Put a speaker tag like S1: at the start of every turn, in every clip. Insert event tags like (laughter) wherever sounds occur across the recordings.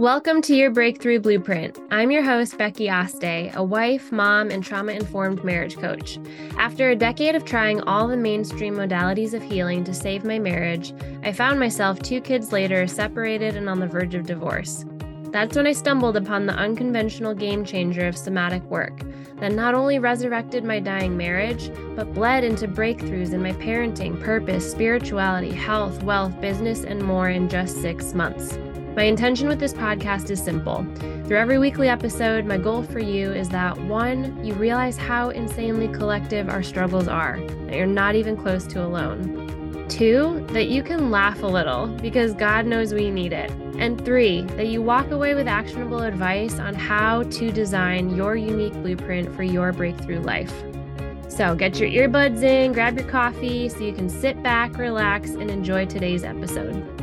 S1: Welcome to your Breakthrough Blueprint. I'm your host, Becky Aste, a wife, mom, and trauma informed marriage coach. After a decade of trying all the mainstream modalities of healing to save my marriage, I found myself two kids later separated and on the verge of divorce. That's when I stumbled upon the unconventional game changer of somatic work that not only resurrected my dying marriage, but bled into breakthroughs in my parenting, purpose, spirituality, health, wealth, business, and more in just six months. My intention with this podcast is simple. Through every weekly episode, my goal for you is that one, you realize how insanely collective our struggles are, that you're not even close to alone. Two, that you can laugh a little because God knows we need it. And three, that you walk away with actionable advice on how to design your unique blueprint for your breakthrough life. So get your earbuds in, grab your coffee so you can sit back, relax, and enjoy today's episode.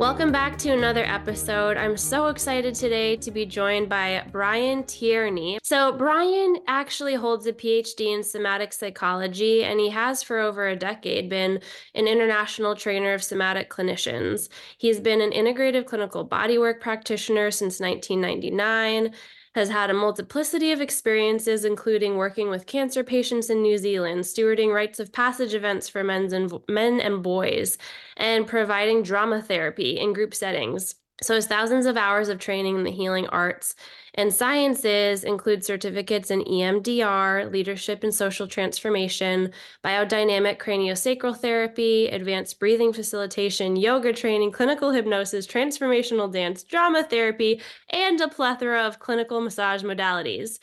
S1: Welcome back to another episode. I'm so excited today to be joined by Brian Tierney. So, Brian actually holds a PhD in somatic psychology, and he has for over a decade been an international trainer of somatic clinicians. He's been an integrative clinical bodywork practitioner since 1999 has had a multiplicity of experiences, including working with cancer patients in New Zealand, stewarding rites of passage events for men's and, men and boys, and providing drama therapy in group settings. So, his thousands of hours of training in the healing arts and sciences include certificates in EMDR, leadership and social transformation, biodynamic craniosacral therapy, advanced breathing facilitation, yoga training, clinical hypnosis, transformational dance, drama therapy, and a plethora of clinical massage modalities.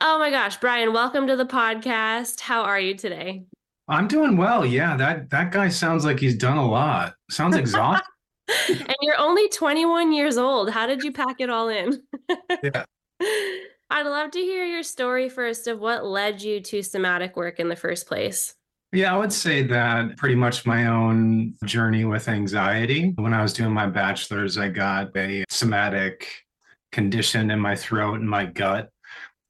S1: Oh my gosh, Brian, welcome to the podcast. How are you today?
S2: I'm doing well. Yeah, that that guy sounds like he's done a lot. Sounds (laughs) exhausted
S1: and you're only 21 years old. How did you pack it all in? yeah. (laughs) I'd love to hear your story first of what led you to somatic work in the first place.
S2: Yeah, I would say that pretty much my own journey with anxiety. When I was doing my bachelor's, I got a somatic condition in my throat and my gut.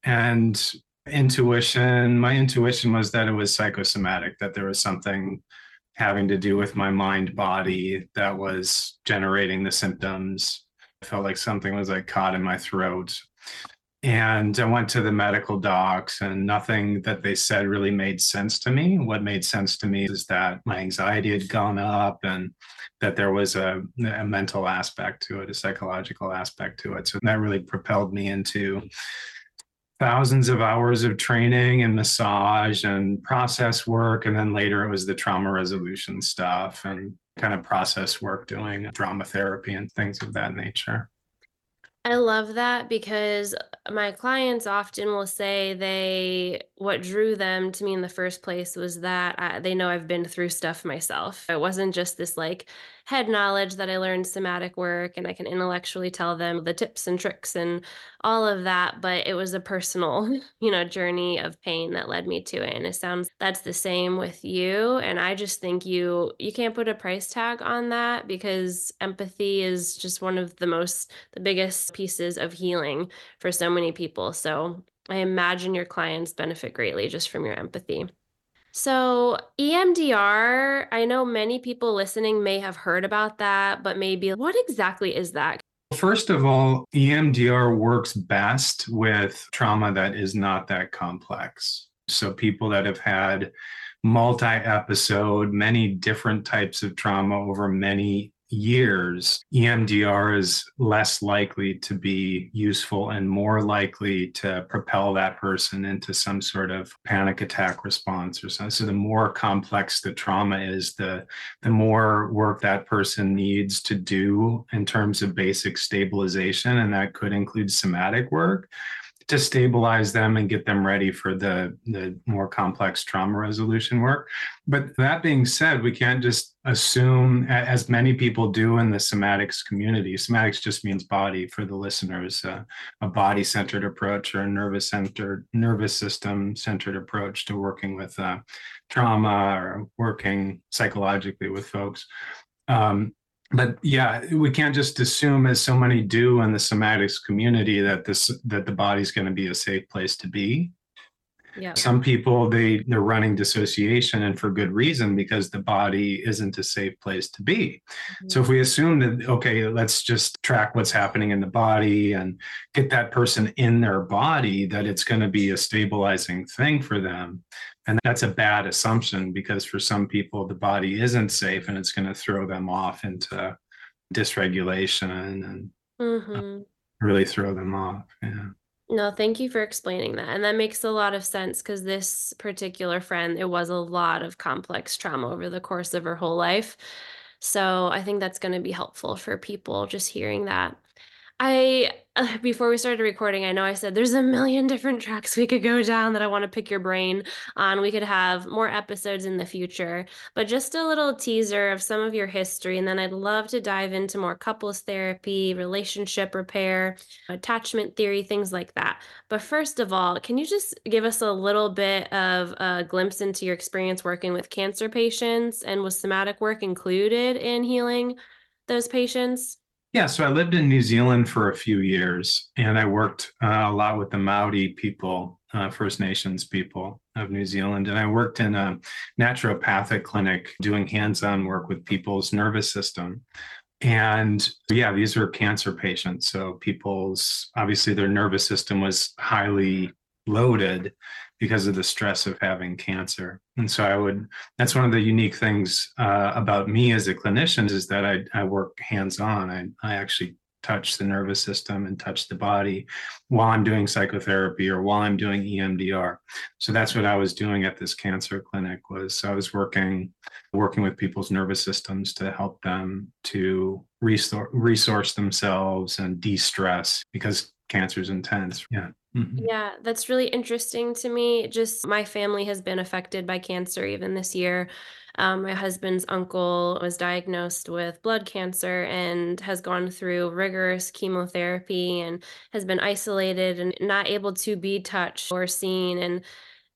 S2: And intuition, my intuition was that it was psychosomatic, that there was something having to do with my mind body that was generating the symptoms. I felt like something was like caught in my throat. And I went to the medical docs, and nothing that they said really made sense to me. What made sense to me is that my anxiety had gone up and that there was a, a mental aspect to it, a psychological aspect to it. So that really propelled me into thousands of hours of training and massage and process work. And then later it was the trauma resolution stuff and kind of process work doing drama therapy and things of that nature.
S1: I love that because my clients often will say they what drew them to me in the first place was that I, they know I've been through stuff myself. It wasn't just this like head knowledge that I learned somatic work and I can intellectually tell them the tips and tricks and all of that, but it was a personal, (laughs) you know, journey of pain that led me to it. And it sounds that's the same with you. And I just think you you can't put a price tag on that because empathy is just one of the most the biggest pieces of healing for so many people. So I imagine your clients benefit greatly just from your empathy. So, EMDR, I know many people listening may have heard about that, but maybe what exactly is that?
S2: First of all, EMDR works best with trauma that is not that complex. So, people that have had multi episode, many different types of trauma over many years, EMDR is less likely to be useful and more likely to propel that person into some sort of panic attack response or something. So the more complex the trauma is, the the more work that person needs to do in terms of basic stabilization, and that could include somatic work to stabilize them and get them ready for the, the more complex trauma resolution work. But that being said, we can't just assume, as many people do in the somatics community, somatics just means body for the listeners, uh, a body centered approach or a nervous centered, nervous system centered approach to working with uh, trauma or working psychologically with folks. Um, but yeah, we can't just assume, as so many do in the somatics community, that this that the body's going to be a safe place to be.
S1: Yeah.
S2: Some people they they're running dissociation and for good reason because the body isn't a safe place to be. Mm-hmm. So if we assume that okay, let's just track what's happening in the body and get that person in their body that it's going to be a stabilizing thing for them. And that's a bad assumption because for some people the body isn't safe and it's going to throw them off into dysregulation and mm-hmm. really throw them off. Yeah.
S1: No, thank you for explaining that. And that makes a lot of sense because this particular friend, it was a lot of complex trauma over the course of her whole life. So I think that's going to be helpful for people just hearing that. I uh, before we started recording, I know I said there's a million different tracks we could go down that I want to pick your brain on. We could have more episodes in the future, but just a little teaser of some of your history. And then I'd love to dive into more couples therapy, relationship repair, attachment theory, things like that. But first of all, can you just give us a little bit of a glimpse into your experience working with cancer patients and was somatic work included in healing those patients?
S2: Yeah, so I lived in New Zealand for a few years, and I worked uh, a lot with the Maori people, uh, First Nations people of New Zealand, and I worked in a naturopathic clinic doing hands-on work with people's nervous system. And yeah, these were cancer patients, so people's obviously their nervous system was highly loaded because of the stress of having cancer. And so I would, that's one of the unique things uh, about me as a clinician is that I, I work hands on. I, I actually touch the nervous system and touch the body while I'm doing psychotherapy or while I'm doing EMDR. So that's what I was doing at this cancer clinic was I was working working with people's nervous systems to help them to restore resource themselves and de-stress because cancer is intense. Yeah.
S1: Mm-hmm. Yeah, that's really interesting to me. Just my family has been affected by cancer even this year. Um, my husband's uncle was diagnosed with blood cancer and has gone through rigorous chemotherapy and has been isolated and not able to be touched or seen. And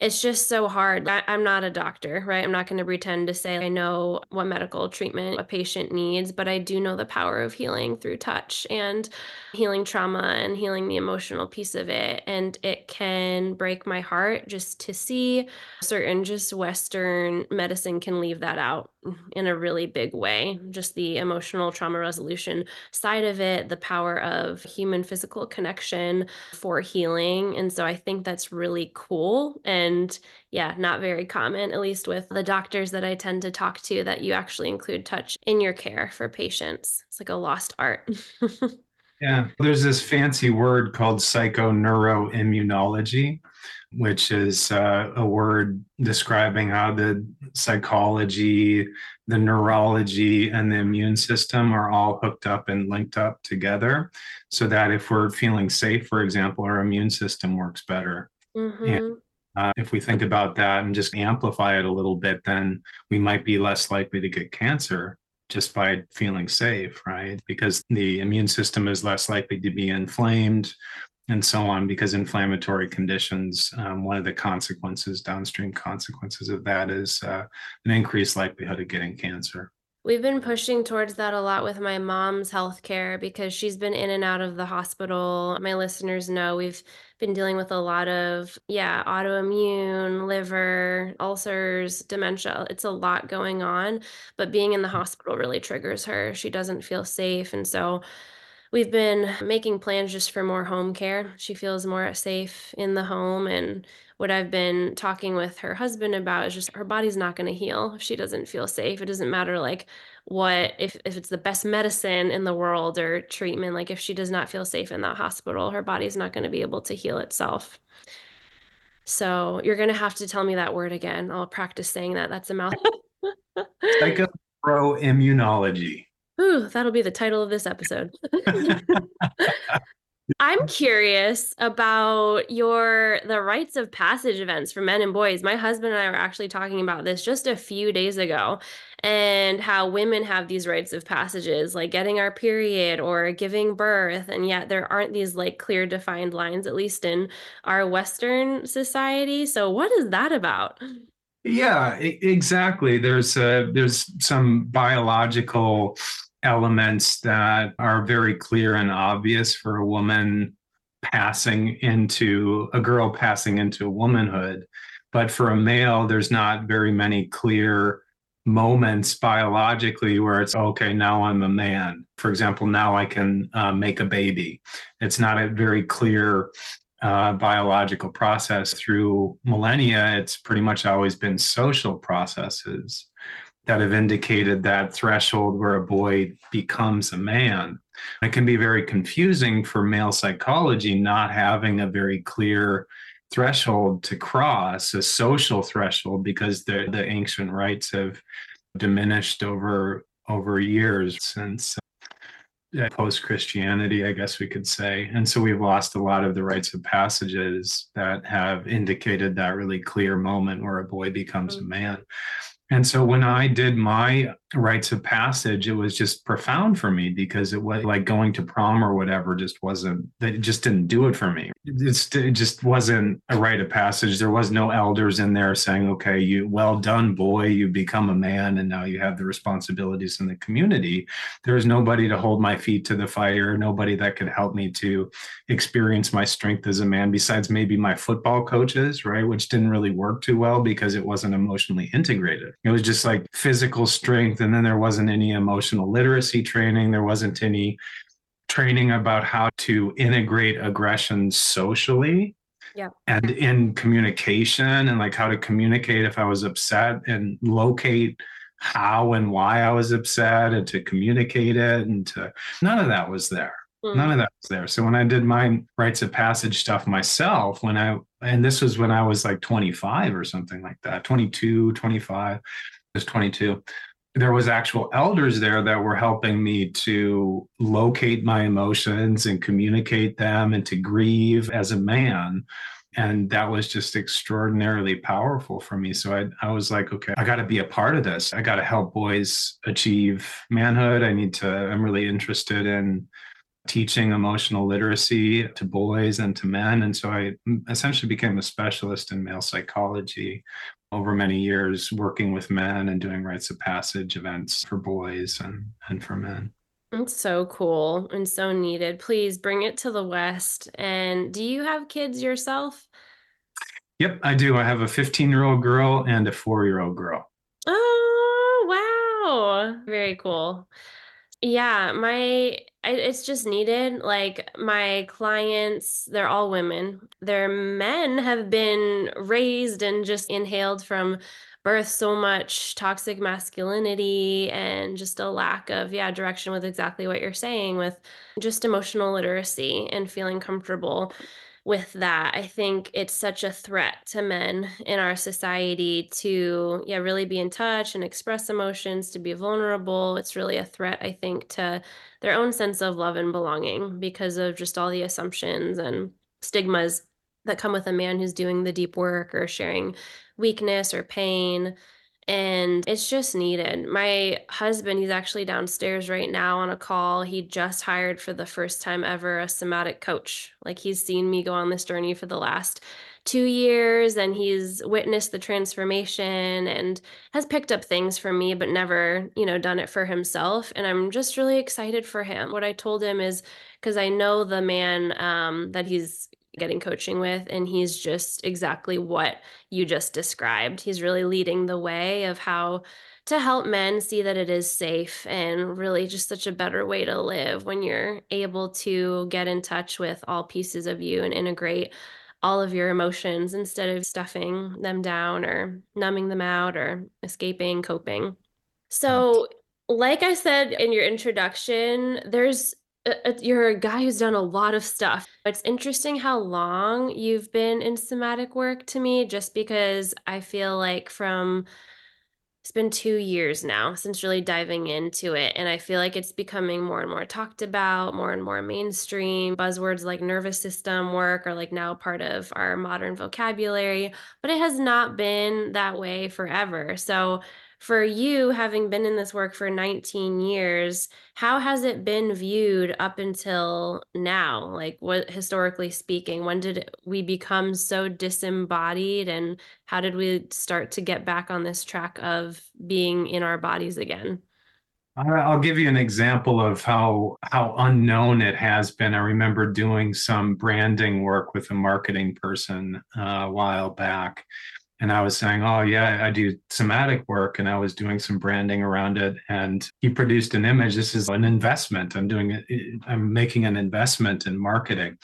S1: it's just so hard. I, am not a doctor, right? I'm not going to pretend to say I know what medical treatment a patient needs, but I do know the power of healing through touch and healing trauma and healing the emotional piece of it. And it can break my heart just to see certain just Western medicine can leave that out in a really big way. Just the emotional trauma resolution side of it, the power of human physical connection for healing. And so I think that's really cool. And yeah, not very common, at least with the doctors that I tend to talk to, that you actually include touch in your care for patients. It's like a lost art. (laughs)
S2: yeah. There's this fancy word called psychoneuroimmunology which is uh, a word describing how the psychology, the neurology, and the immune system are all hooked up and linked up together. So that if we're feeling safe, for example, our immune system works better. Mm-hmm. And, uh, if we think about that and just amplify it a little bit, then we might be less likely to get cancer just by feeling safe, right? Because the immune system is less likely to be inflamed and so on because inflammatory conditions um, one of the consequences downstream consequences of that is uh, an increased likelihood of getting cancer
S1: We've been pushing towards that a lot with my mom's healthcare because she's been in and out of the hospital. My listeners know we've been dealing with a lot of, yeah, autoimmune, liver, ulcers, dementia. It's a lot going on, but being in the hospital really triggers her. She doesn't feel safe. And so we've been making plans just for more home care. She feels more safe in the home. And what I've been talking with her husband about is just her body's not going to heal if she doesn't feel safe. It doesn't matter like what if, if it's the best medicine in the world or treatment, like if she does not feel safe in that hospital, her body's not going to be able to heal itself. So you're going to have to tell me that word again. I'll practice saying that. That's a mouth. (laughs)
S2: Psychoneuroimmunology.
S1: That'll be the title of this episode. (laughs) I'm curious about your the rites of passage events for men and boys. My husband and I were actually talking about this just a few days ago and how women have these rites of passages like getting our period or giving birth and yet there aren't these like clear defined lines at least in our western society. So what is that about?
S2: Yeah, exactly. There's uh, there's some biological elements that are very clear and obvious for a woman passing into a girl passing into womanhood. But for a male, there's not very many clear moments biologically where it's okay now i'm a man. For example now i can uh, make a baby. It's not a very clear uh, biological process. Through millennia it's pretty much always been social processes that have indicated that threshold where a boy becomes a man it can be very confusing for male psychology not having a very clear threshold to cross, a social threshold, because the, the ancient rites have diminished over over years since uh, post Christianity, I guess we could say. And so we've lost a lot of the rites of passages that have indicated that really clear moment where a boy becomes a mm. man. And so when I did my rites of passage, it was just profound for me because it was like going to prom or whatever just wasn't, it just didn't do it for me. It's, it just wasn't a rite of passage. There was no elders in there saying, okay, you, well done, boy, you become a man and now you have the responsibilities in the community. There was nobody to hold my feet to the fire, nobody that could help me to experience my strength as a man besides maybe my football coaches, right? Which didn't really work too well because it wasn't emotionally integrated. It was just like physical strength. And then there wasn't any emotional literacy training. There wasn't any training about how to integrate aggression socially
S1: yeah.
S2: and in communication and like how to communicate if I was upset and locate how and why I was upset and to communicate it and to none of that was there. Mm. None of that was there. So when I did my rites of passage stuff myself, when I, and this was when I was like 25 or something like that, 22, 25, I was 22. There was actual elders there that were helping me to locate my emotions and communicate them and to grieve as a man. And that was just extraordinarily powerful for me. So i, I was like okay i got to be a part of this. I got to help boys achieve manhood. I need to i'm really interested in teaching emotional literacy to boys and to men. And so I essentially became a specialist in male psychology over many years, working with men and doing rites of passage events for boys and, and for men.
S1: It's so cool and so needed. Please bring it to the West. And do you have kids yourself?
S2: Yep, I do. I have a 15 year old girl and a four year old girl.
S1: Oh, wow. Very cool. Yeah, my it's just needed. Like my clients, they're all women. Their men have been raised and just inhaled from birth so much toxic masculinity and just a lack of yeah direction with exactly what you're saying with just emotional literacy and feeling comfortable with that. I think it's such a threat to men in our society to yeah, really be in touch and express emotions, to be vulnerable. It's really a threat, I think, to their own sense of love and belonging because of just all the assumptions and stigmas that come with a man who's doing the deep work or sharing weakness or pain and it's just needed. My husband, he's actually downstairs right now on a call. He just hired for the first time ever a somatic coach. Like he's seen me go on this journey for the last two years and he's witnessed the transformation and has picked up things from me, but never, you know, done it for himself. And I'm just really excited for him. What I told him is because I know the man um, that he's getting coaching with and he's just exactly what you just described. He's really leading the way of how to help men see that it is safe and really just such a better way to live when you're able to get in touch with all pieces of you and integrate all of your emotions instead of stuffing them down or numbing them out or escaping coping. So like i said in your introduction there's you're a guy who's done a lot of stuff. It's interesting how long you've been in somatic work to me, just because I feel like from it's been two years now since really diving into it. And I feel like it's becoming more and more talked about, more and more mainstream. Buzzwords like nervous system work are like now part of our modern vocabulary, but it has not been that way forever. So for you having been in this work for 19 years how has it been viewed up until now? Like what historically speaking when did we become so disembodied and how did we start to get back on this track of being in our bodies again?
S2: I'll give you an example of how how unknown it has been. I remember doing some branding work with a marketing person uh, a while back, and I was saying, "Oh yeah, I do somatic work," and I was doing some branding around it. And he produced an image. This is an investment. I'm doing it. I'm making an investment in marketing,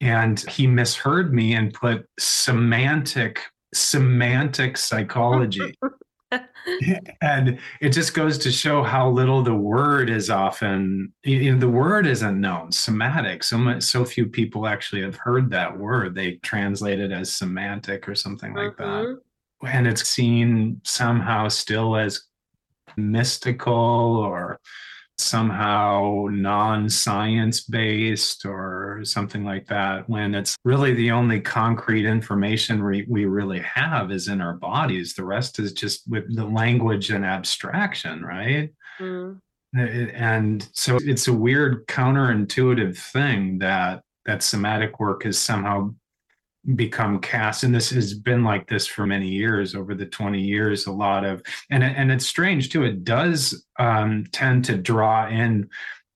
S2: and he misheard me and put semantic semantic psychology (laughs) (laughs) and it just goes to show how little the word is often you know, the word isn't known somatic. So much so few people actually have heard that word. They translate it as semantic or something like mm-hmm. that and it's seen somehow still as mystical or somehow non science based or something like that, when it's really the only concrete information we, we really have is in our bodies. The rest is just with the language and abstraction, right? Mm. And so it's a weird counterintuitive thing that that somatic work is somehow become cast and this has been like this for many years over the 20 years a lot of and and it's strange too it does um, tend to draw in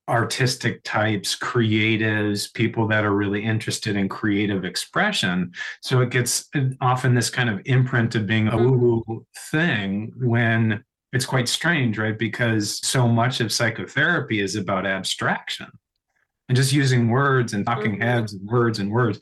S2: artistic types creatives people that are really interested in creative expression so it gets often this kind of imprint of being a mm-hmm. thing when it's quite strange right because so much of psychotherapy is about abstraction and just using words and talking mm-hmm. heads and words and words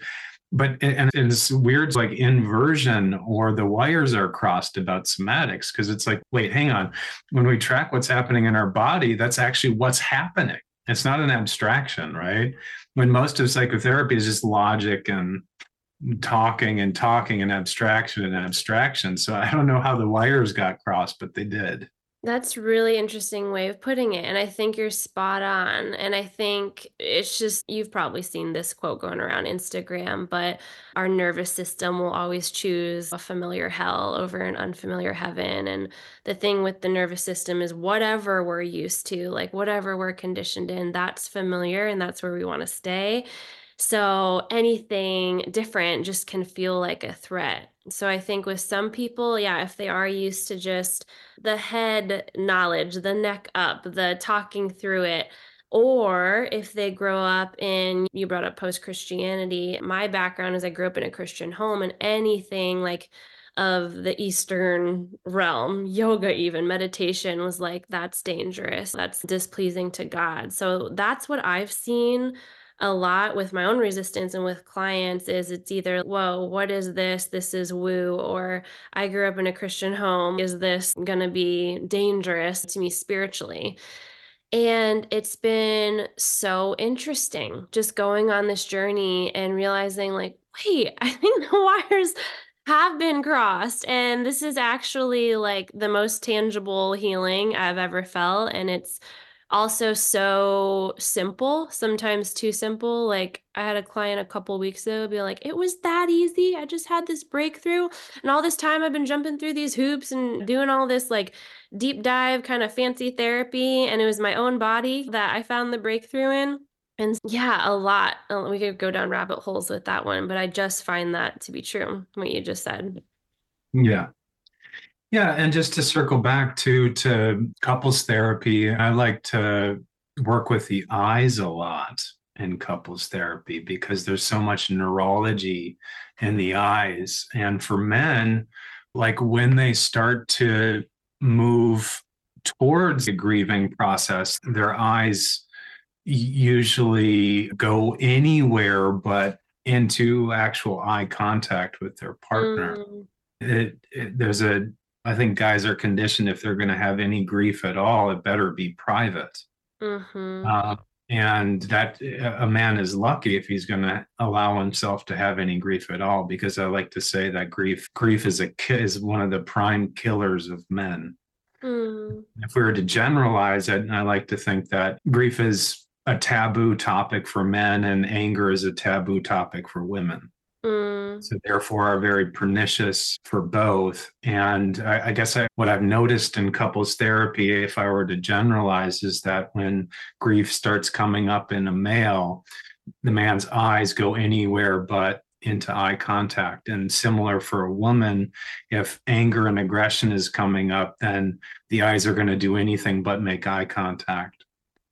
S2: but and it's weird like inversion or the wires are crossed about somatics because it's like wait hang on. When we track what's happening in our body that's actually what's happening. It's not an abstraction right? When most of psychotherapy is just logic and talking and talking and abstraction and abstraction. So i don't know how the wires got crossed but they did
S1: that's really interesting way of putting it. And I think you're spot on. And I think it's just, you've probably seen this quote going around Instagram, but our nervous system will always choose a familiar hell over an unfamiliar heaven. And the thing with the nervous system is whatever we're used to, like whatever we're conditioned in, that's familiar and that's where we want to stay. So anything different just can feel like a threat. So I think with some people, yeah, if they are used to just the head knowledge, the neck up, the talking through it, or if they grow up in, you brought up post Christianity. My background is I grew up in a Christian home, and anything like of the Eastern realm, yoga, even meditation was like, that's dangerous. That's displeasing to God. So that's what I've seen a lot with my own resistance and with clients is it's either, whoa, what is this? This is woo. Or I grew up in a Christian home. Is this going to be dangerous to me spiritually? And it's been so interesting just going on this journey and realizing, like, wait, (laughs) I think the wires have been crossed. And this is actually like the most tangible healing I've ever felt. And it's also so simple, sometimes too simple. Like I had a client a couple weeks ago be like, it was that easy. I just had this breakthrough. And all this time I've been jumping through these hoops and doing all this like deep dive kind of fancy therapy. And it was my own body that I found the breakthrough in. And yeah, a lot. Uh, we could go down rabbit holes with that one, but I just find that to be true, what you just said.
S2: Yeah. Yeah, and just to circle back to to couples therapy, I like to work with the eyes a lot in couples therapy because there's so much neurology in the eyes. And for men, like when they start to move towards the grieving process, their eyes usually go anywhere but into actual eye contact with their partner. Mm. It, it, there's a I think guys are conditioned if they're going to have any grief at all, it better be private. Mm-hmm. Uh, and that a man is lucky if he's going to allow himself to have any grief at all, because I like to say that grief grief is a is one of the prime killers of men. Mm. If we were to generalize it, I like to think that grief is a taboo topic for men and anger is a taboo topic for women. Mm. So therefore are very pernicious for both. And I, I guess I, what I've noticed in couples therapy, if I were to generalize, is that when grief starts coming up in a male, the man's eyes go anywhere but into eye contact. And similar for a woman, if anger and aggression is coming up, then the eyes are going to do anything but make eye contact.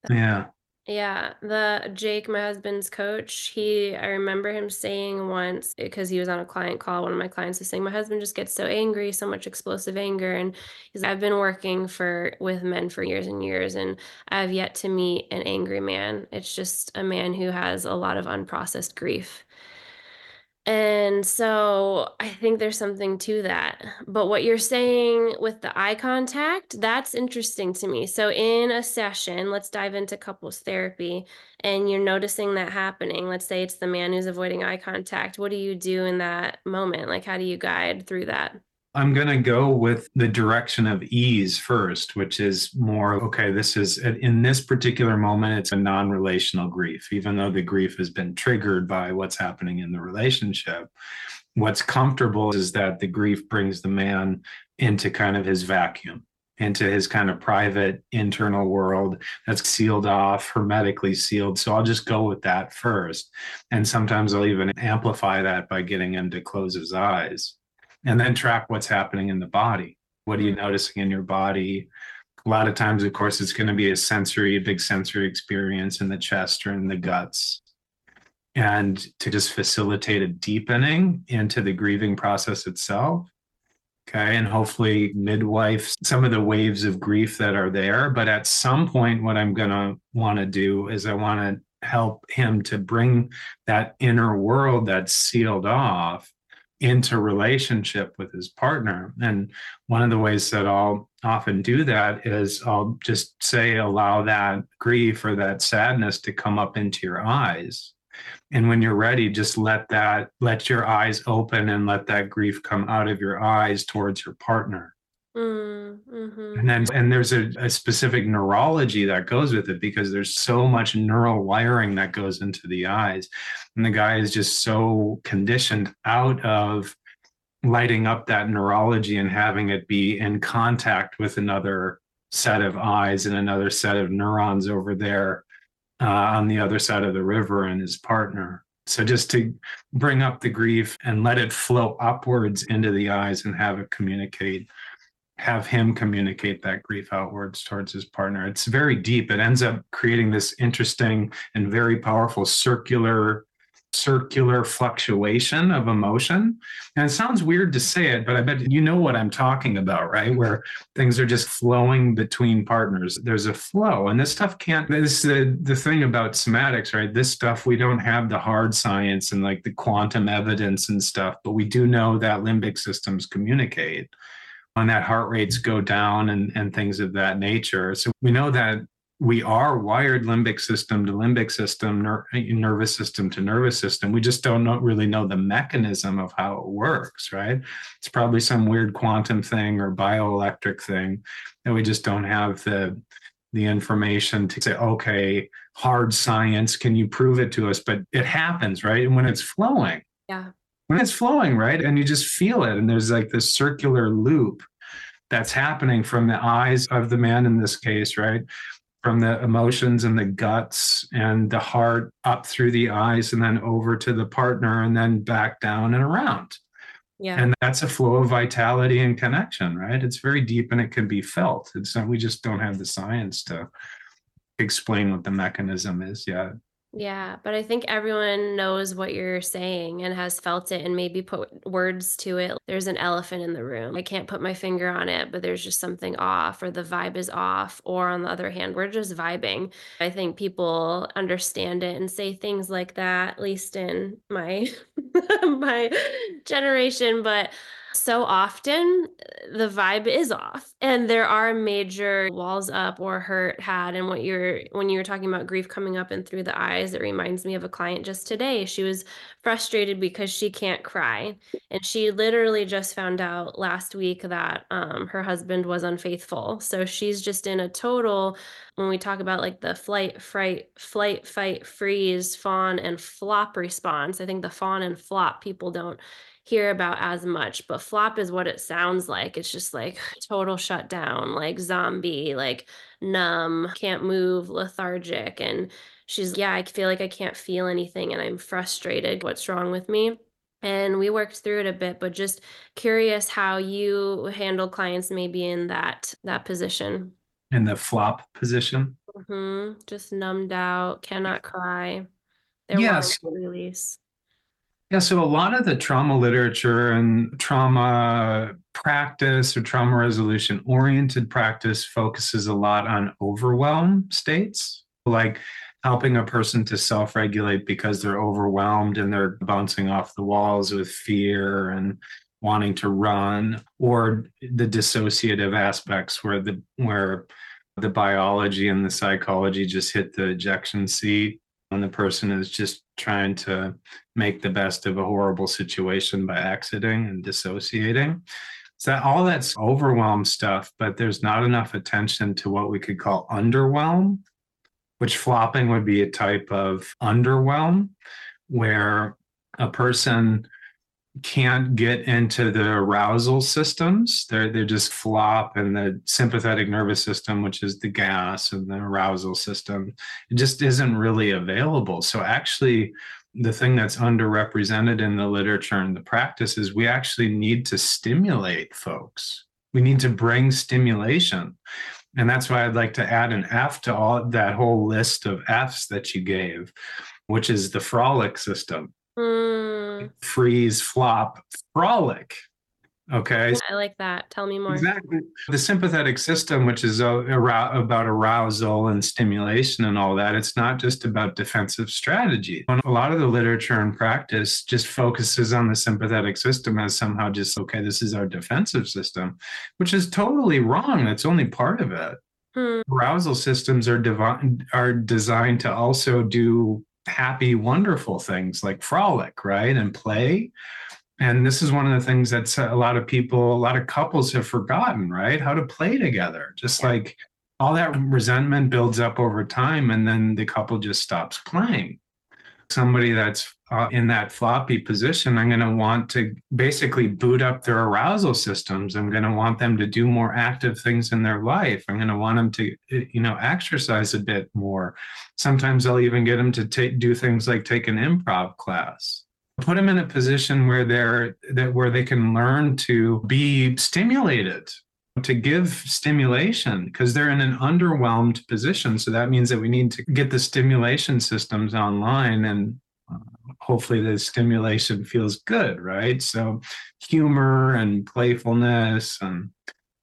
S2: Yeah.
S1: Yeah, the Jake, my husband's coach, he I remember him saying once because he was on a client call, one of my clients was saying, My husband just gets so angry, so much explosive anger. And he's like, I've been working for with men for years and years, and I've yet to meet an angry man. It's just a man who has a lot of unprocessed grief. And so I think there's something to that. But what you're saying with the eye contact, that's interesting to me. So in a session, let's dive into couples therapy and you're noticing that happening. Let's say it's the man who's avoiding eye contact. What do you do in that moment? Like how do you guide through that?
S2: I'm going to go with the direction of ease first, which is more okay, this is in this particular moment, it's a non relational grief, even though the grief has been triggered by what's happening in the relationship. What's comfortable is that the grief brings the man into kind of his vacuum, into his kind of private internal world that's sealed off, hermetically sealed. So I'll just go with that first. And sometimes I'll even amplify that by getting him to close his eyes and then track what's happening in the body. What are you mm. noticing in your body? A lot of times, of course, it's going to be a sensory, a big sensory experience in the chest or in the guts. And to just facilitate a deepening into the grieving process itself. Okay. And hopefully, midwife some of the waves of grief that are there. But at some point, what I'm going to want to do is I want to help him to bring that inner world that's sealed off into relationship with his partner. And one of the ways that I'll often do that is I'll just say, allow that grief or that sadness to come up into your eyes. And when you're ready, just let that, let your eyes open and let that grief come out of your eyes towards your partner. Mm, hmm And then, and there's a, a, specific neurology that goes with it because there's so much neural wiring that goes into the eyes. And the guy is just so conditioned out of lighting up that neurology and having it be in contact with another set of eyes and another set of neurons over there uh, on the other side of the river and his partner. So just to bring up the grief and let it flow upwards into the eyes and have it communicate have him communicate that grief outwards towards his partner. It's very deep. It ends up creating this interesting and very powerful circular circular fluctuation of emotion. And it sounds weird to say it, but I bet you know what I'm talking about, right? Where things are just flowing between partners. There's a flow. And this stuff can't this the the thing about somatics, right? This stuff we don't have the hard science and like the quantum evidence and stuff, but we do know that limbic systems communicate and that heart rates go down and, and things of that nature. So we know that we are wired limbic system to limbic system, ner- nervous system to nervous system. We just don't know, really know the mechanism of how it works, right? It's probably some weird quantum thing or bioelectric thing that we just don't have the the information to say, okay, hard science, can you prove it to us? But it happens, right? And when it's flowing,
S1: yeah,
S2: when it's flowing, right? And you just feel it. And there's like this circular loop that's happening from the eyes of the man in this case, right? From the emotions and the guts and the heart up through the eyes and then over to the partner and then back down and around.
S1: Yeah.
S2: And that's a flow of vitality and connection, right? It's very deep and it can be felt. It's not, we just don't have the science to explain what the mechanism is yet.
S1: Yeah, but I think everyone knows what you're saying and has felt it and maybe put words to it. There's an elephant in the room. I can't put my finger on it, but there's just something off, or the vibe is off. Or on the other hand, we're just vibing. I think people understand it and say things like that, at least in my (laughs) my generation. But so often the vibe is off and there are major walls up or hurt had and what you're when you were talking about grief coming up and through the eyes it reminds me of a client just today. She was frustrated because she can't cry and she literally just found out last week that um, her husband was unfaithful. So she's just in a total when we talk about like the flight fright flight fight freeze fawn and flop response i think the fawn and flop people don't hear about as much, but flop is what it sounds like. It's just like (sighs) total shutdown, like zombie, like numb, can't move, lethargic. And she's, yeah, I feel like I can't feel anything and I'm frustrated. What's wrong with me? and we worked through it a bit but just curious how you handle clients maybe in that that position
S2: in the flop position
S1: mm-hmm. just numbed out cannot cry
S2: yes release yeah so a lot of the trauma literature and trauma practice or trauma resolution oriented practice focuses a lot on overwhelm states like helping a person to self regulate because they're overwhelmed and they're bouncing off the walls with fear and wanting to run or the dissociative aspects where the where the biology and the psychology just hit the ejection seat and the person is just trying to make the best of a horrible situation by exiting and dissociating. So all that's overwhelm stuff but there's not enough attention to what we could call underwhelm which flopping would be a type of underwhelm where a person can't get into the arousal systems. They're they just flop and the sympathetic nervous system, which is the gas and the arousal system, it just isn't really available. So actually the thing that's underrepresented in the literature and the practice is we actually need to stimulate folks. We need to bring stimulation. And that's why I'd like to add an F to all that whole list of Fs that you gave, which is the frolic system. Mm. Freeze, flop, frolic. Okay.
S1: I like that. Tell me more.
S2: Exactly. The sympathetic system, which is about arousal and stimulation and all that, it's not just about defensive strategy. A lot of the literature and practice just focuses on the sympathetic system as somehow just, okay, this is our defensive system, which is totally wrong. That's only part of it. Hmm. Arousal systems are, devi- are designed to also do happy, wonderful things like frolic, right? And play and this is one of the things that a lot of people a lot of couples have forgotten right how to play together just yeah. like all that resentment builds up over time and then the couple just stops playing somebody that's uh, in that floppy position i'm going to want to basically boot up their arousal systems. I'm going to want them to do more active things in their life. I'm going to want them to you know exercise a bit more. Sometimes i'll even get them to take do things like take an improv class. Put them in a position where they're that where they can learn to be stimulated to give stimulation because they're in an underwhelmed position. So that means that we need to get the stimulation systems online and uh, hopefully the stimulation feels good right so humor and playfulness and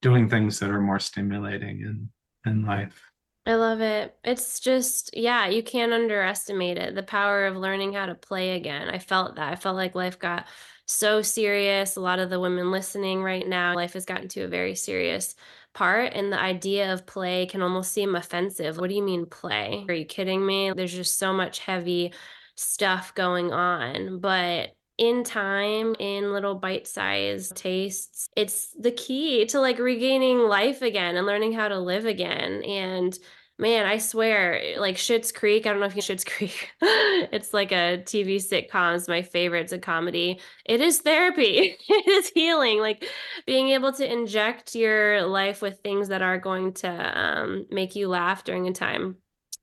S2: doing things that are more stimulating in in life
S1: I love it. It's just, yeah, you can't underestimate it. The power of learning how to play again. I felt that. I felt like life got so serious. A lot of the women listening right now, life has gotten to a very serious part. And the idea of play can almost seem offensive. What do you mean, play? Are you kidding me? There's just so much heavy stuff going on. But in time, in little bite sized tastes, it's the key to like regaining life again and learning how to live again. And man, I swear, like Schitt's Creek. I don't know if you Schitt's (laughs) Creek. it's like a TV sitcom. It's my favorite. It's a comedy. It is therapy. (laughs) it is healing. Like being able to inject your life with things that are going to um, make you laugh during a time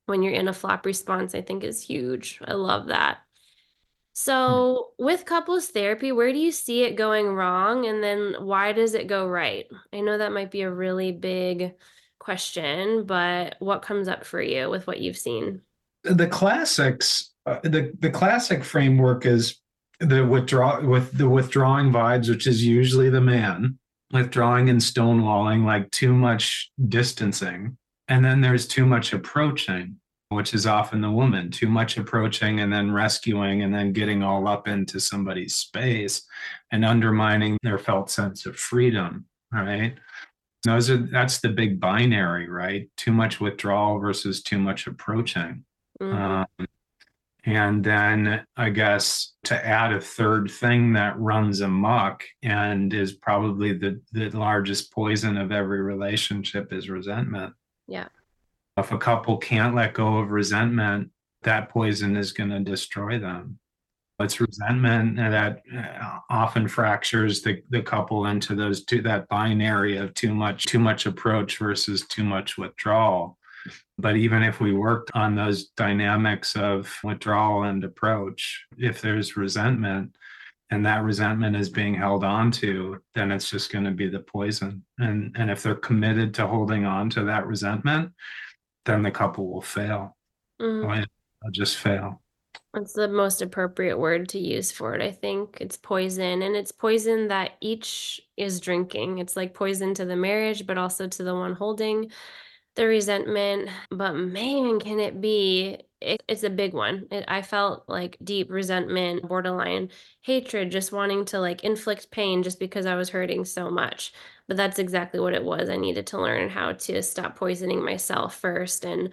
S1: when you're in a flop response, I think is huge. I love that. Hmm. So, with couples therapy, where do you see it going wrong? And then why does it go right? I know that might be a really big question, but what comes up for you with what you've seen?
S2: The classics, uh, the, the classic framework is the withdraw with the withdrawing vibes, which is usually the man, withdrawing and stonewalling, like too much distancing. And then there's too much approaching which is often the woman, too much approaching and then rescuing and then getting all up into somebody's space and undermining their felt sense of freedom, right? Those are that's the big binary, right? Too much withdrawal versus too much approaching. Mm-hmm. Um, and then I guess to add a third thing that runs amok and is probably the, the largest poison of every relationship is resentment.
S1: Yeah.
S2: If a couple can't let go of resentment, that poison is going to destroy them. It's resentment that uh, often fractures the, the couple into those two that binary of too much too much approach versus too much withdrawal. But even if we worked on those dynamics of withdrawal and approach, if there's resentment, and that resentment is being held on to, then it's just going to be the poison. And and if they're committed to holding on to that resentment, then the couple will fail. Mm. I'll just fail.
S1: It's the most appropriate word to use for it. I think it's poison, and it's poison that each is drinking. It's like poison to the marriage, but also to the one holding the resentment. But man, can it be? It, it's a big one. It, I felt like deep resentment, borderline hatred, just wanting to like inflict pain just because I was hurting so much. But that's exactly what it was. I needed to learn how to stop poisoning myself first and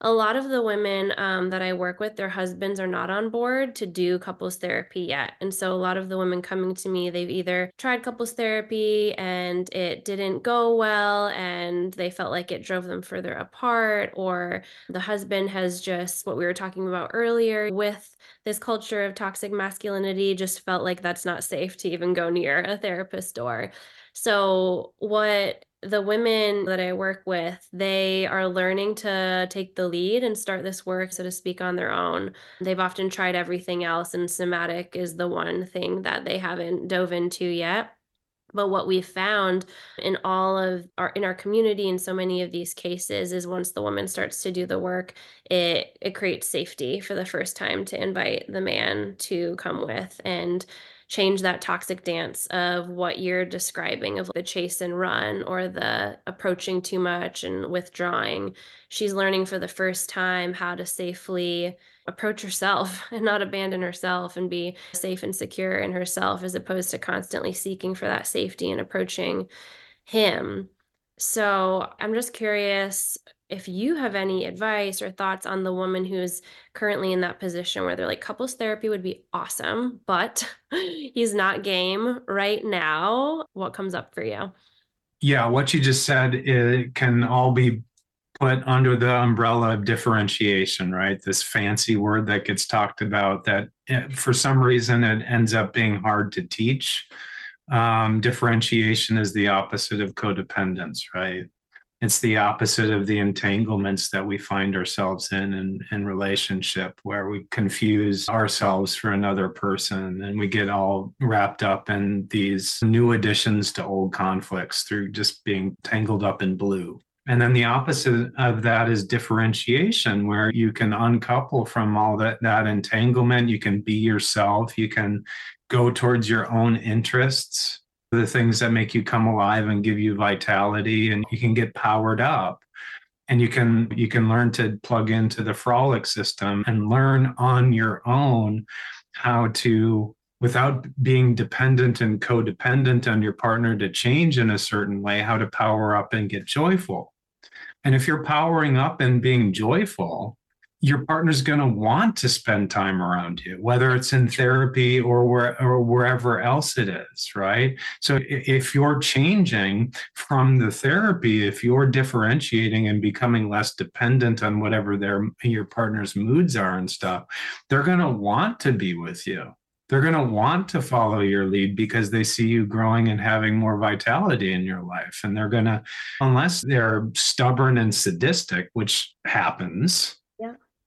S1: a lot of the women um, that I work with, their husbands are not on board to do couples therapy yet. And so a lot of the women coming to me, they've either tried couples therapy and it didn't go well and they felt like it drove them further apart, or the husband has just what we were talking about earlier with this culture of toxic masculinity, just felt like that's not safe to even go near a therapist door. So, what the women that I work with, they are learning to take the lead and start this work, so to speak, on their own. They've often tried everything else, and somatic is the one thing that they haven't dove into yet. But what we found in all of our in our community in so many of these cases is once the woman starts to do the work, it it creates safety for the first time to invite the man to come with and change that toxic dance of what you're describing of the chase and run or the approaching too much and withdrawing. She's learning for the first time how to safely approach herself (laughs) and not abandon herself and be safe and secure in herself as opposed to constantly seeking for that safety and approaching him. So I'm just curious if you have any advice or thoughts on the woman who's currently in that position where they're like couples therapy would be awesome but (laughs) he's not game right now what comes up for you?
S2: Yeah what you just said it can all be put under the umbrella of differentiation right? This fancy word that gets talked about that eh, for some reason it ends up being hard to teach. Um, differentiation is the opposite of codependence right it's the opposite of the entanglements that we find ourselves in, in in relationship where we confuse ourselves for another person and we get all wrapped up in these new additions to old conflicts through just being tangled up in blue and then the opposite of that is differentiation, where you can uncouple from all that, that entanglement. You can be yourself. You can go towards your own interests the things that make you come alive and give you vitality and you can get powered up. And you can you can learn to plug into the frolic system and learn on your own how to without being dependent and codependent on your partner to change in a certain way how to power up and get joyful. And if you're powering up and being joyful your partner's going to want to spend time around you, whether it's in therapy or where or wherever else it is, right? So if you're changing from the therapy, if you're differentiating and becoming less dependent on whatever their your partner's moods are and stuff, they're going to want to be with you. They're going to want to follow your lead because they see you growing and having more vitality in your life. And they're going to, unless they're stubborn and sadistic, which happens,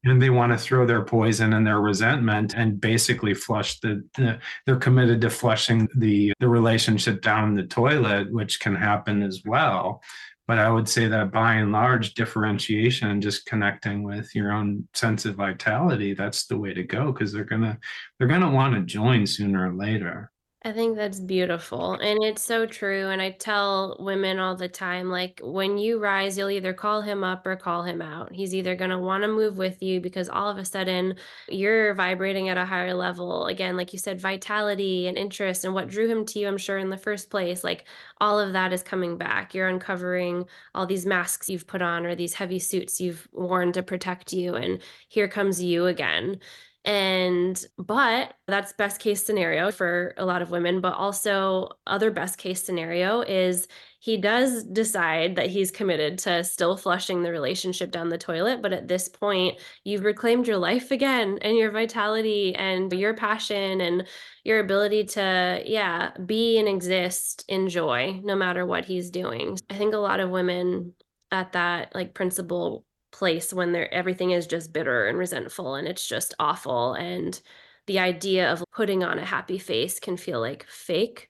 S2: and they want to throw their poison and their resentment and basically flush the, the, they're committed to flushing the the relationship down the toilet which can happen as well. But i would say that by and large differentiation and just connecting with your own sense of vitality that's the way to go because they're gonna they're gonna want to join sooner or later
S1: I think that's beautiful. And it's so true. And I tell women all the time like, when you rise, you'll either call him up or call him out. He's either going to want to move with you because all of a sudden you're vibrating at a higher level. Again, like you said, vitality and interest and what drew him to you, I'm sure, in the first place. Like, all of that is coming back. You're uncovering all these masks you've put on or these heavy suits you've worn to protect you. And here comes you again. And, but that's best case scenario for a lot of women. But also, other best case scenario is he does decide that he's committed to still flushing the relationship down the toilet. But at this point, you've reclaimed your life again and your vitality and your passion and your ability to, yeah, be and exist in joy no matter what he's doing. I think a lot of women at that like principal place when they're everything is just bitter and resentful and it's just awful and the idea of putting on a happy face can feel like fake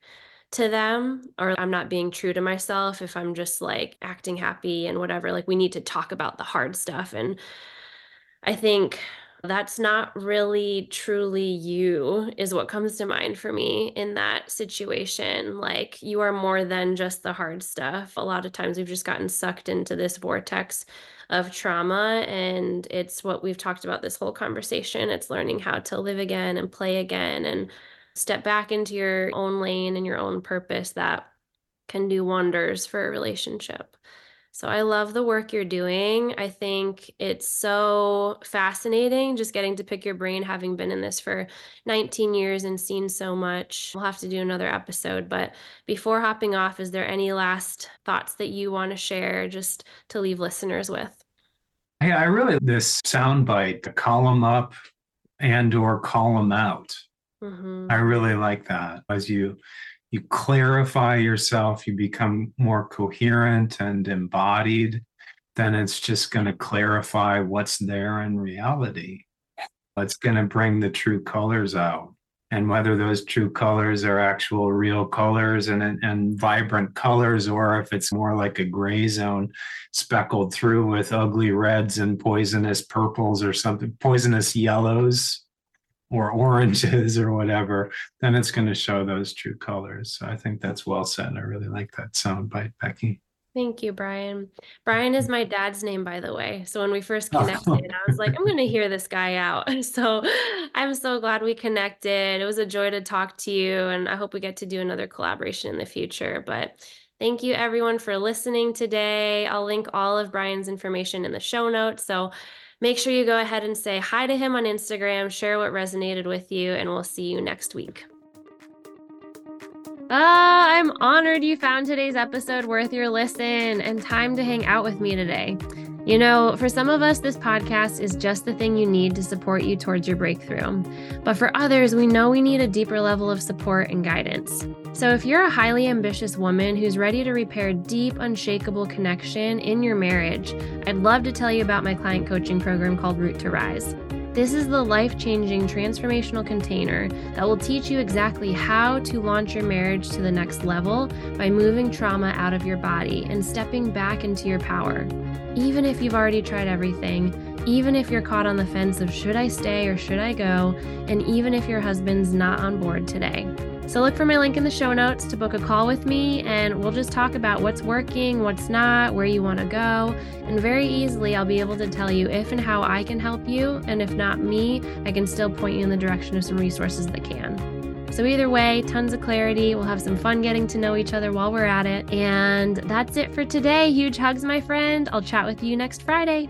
S1: to them or I'm not being true to myself if I'm just like acting happy and whatever. Like we need to talk about the hard stuff. And I think that's not really truly you, is what comes to mind for me in that situation. Like you are more than just the hard stuff. A lot of times we've just gotten sucked into this vortex of trauma. And it's what we've talked about this whole conversation. It's learning how to live again and play again and step back into your own lane and your own purpose that can do wonders for a relationship. So I love the work you're doing. I think it's so fascinating just getting to pick your brain, having been in this for 19 years and seen so much. We'll have to do another episode. But before hopping off, is there any last thoughts that you want to share just to leave listeners with?
S2: Hey, I really this soundbite, the column up and or column out. Mm-hmm. I really like that. As you you clarify yourself, you become more coherent and embodied, then it's just going to clarify what's there in reality. It's going to bring the true colors out. And whether those true colors are actual real colors and, and vibrant colors, or if it's more like a gray zone speckled through with ugly reds and poisonous purples or something, poisonous yellows, or oranges (laughs) or whatever, then it's going to show those true colors. So I think that's well said. And I really like that sound bite, Becky.
S1: Thank you, Brian. Brian is my dad's name, by the way. So when we first oh. connected, oh. I was like, I'm going to hear this guy out. (laughs) So I'm so glad we connected. It was a joy to talk to you, and I hope we get to do another collaboration in the future. But thank you, everyone, for listening today. I'll link all of Brian's information in the show notes. So Make sure you go ahead and say hi to him on Instagram, share what resonated with you, and we'll see you next week. Ah, I'm honored you found today's episode worth your listen and time to hang out with me today. You know, for some of us, this podcast is just the thing you need to support you towards your breakthrough. But for others, we know we need a deeper level of support and guidance. So if you're a highly ambitious woman who's ready to repair deep, unshakable connection in your marriage, I'd love to tell you about my client coaching program called Root to Rise. This is the life changing transformational container that will teach you exactly how to launch your marriage to the next level by moving trauma out of your body and stepping back into your power. Even if you've already tried everything, even if you're caught on the fence of should I stay or should I go, and even if your husband's not on board today. So look for my link in the show notes to book a call with me, and we'll just talk about what's working, what's not, where you want to go. And very easily, I'll be able to tell you if and how I can help you. And if not me, I can still point you in the direction of some resources that can. So, either way, tons of clarity. We'll have some fun getting to know each other while we're at it. And that's it for today. Huge hugs, my friend. I'll chat with you next Friday.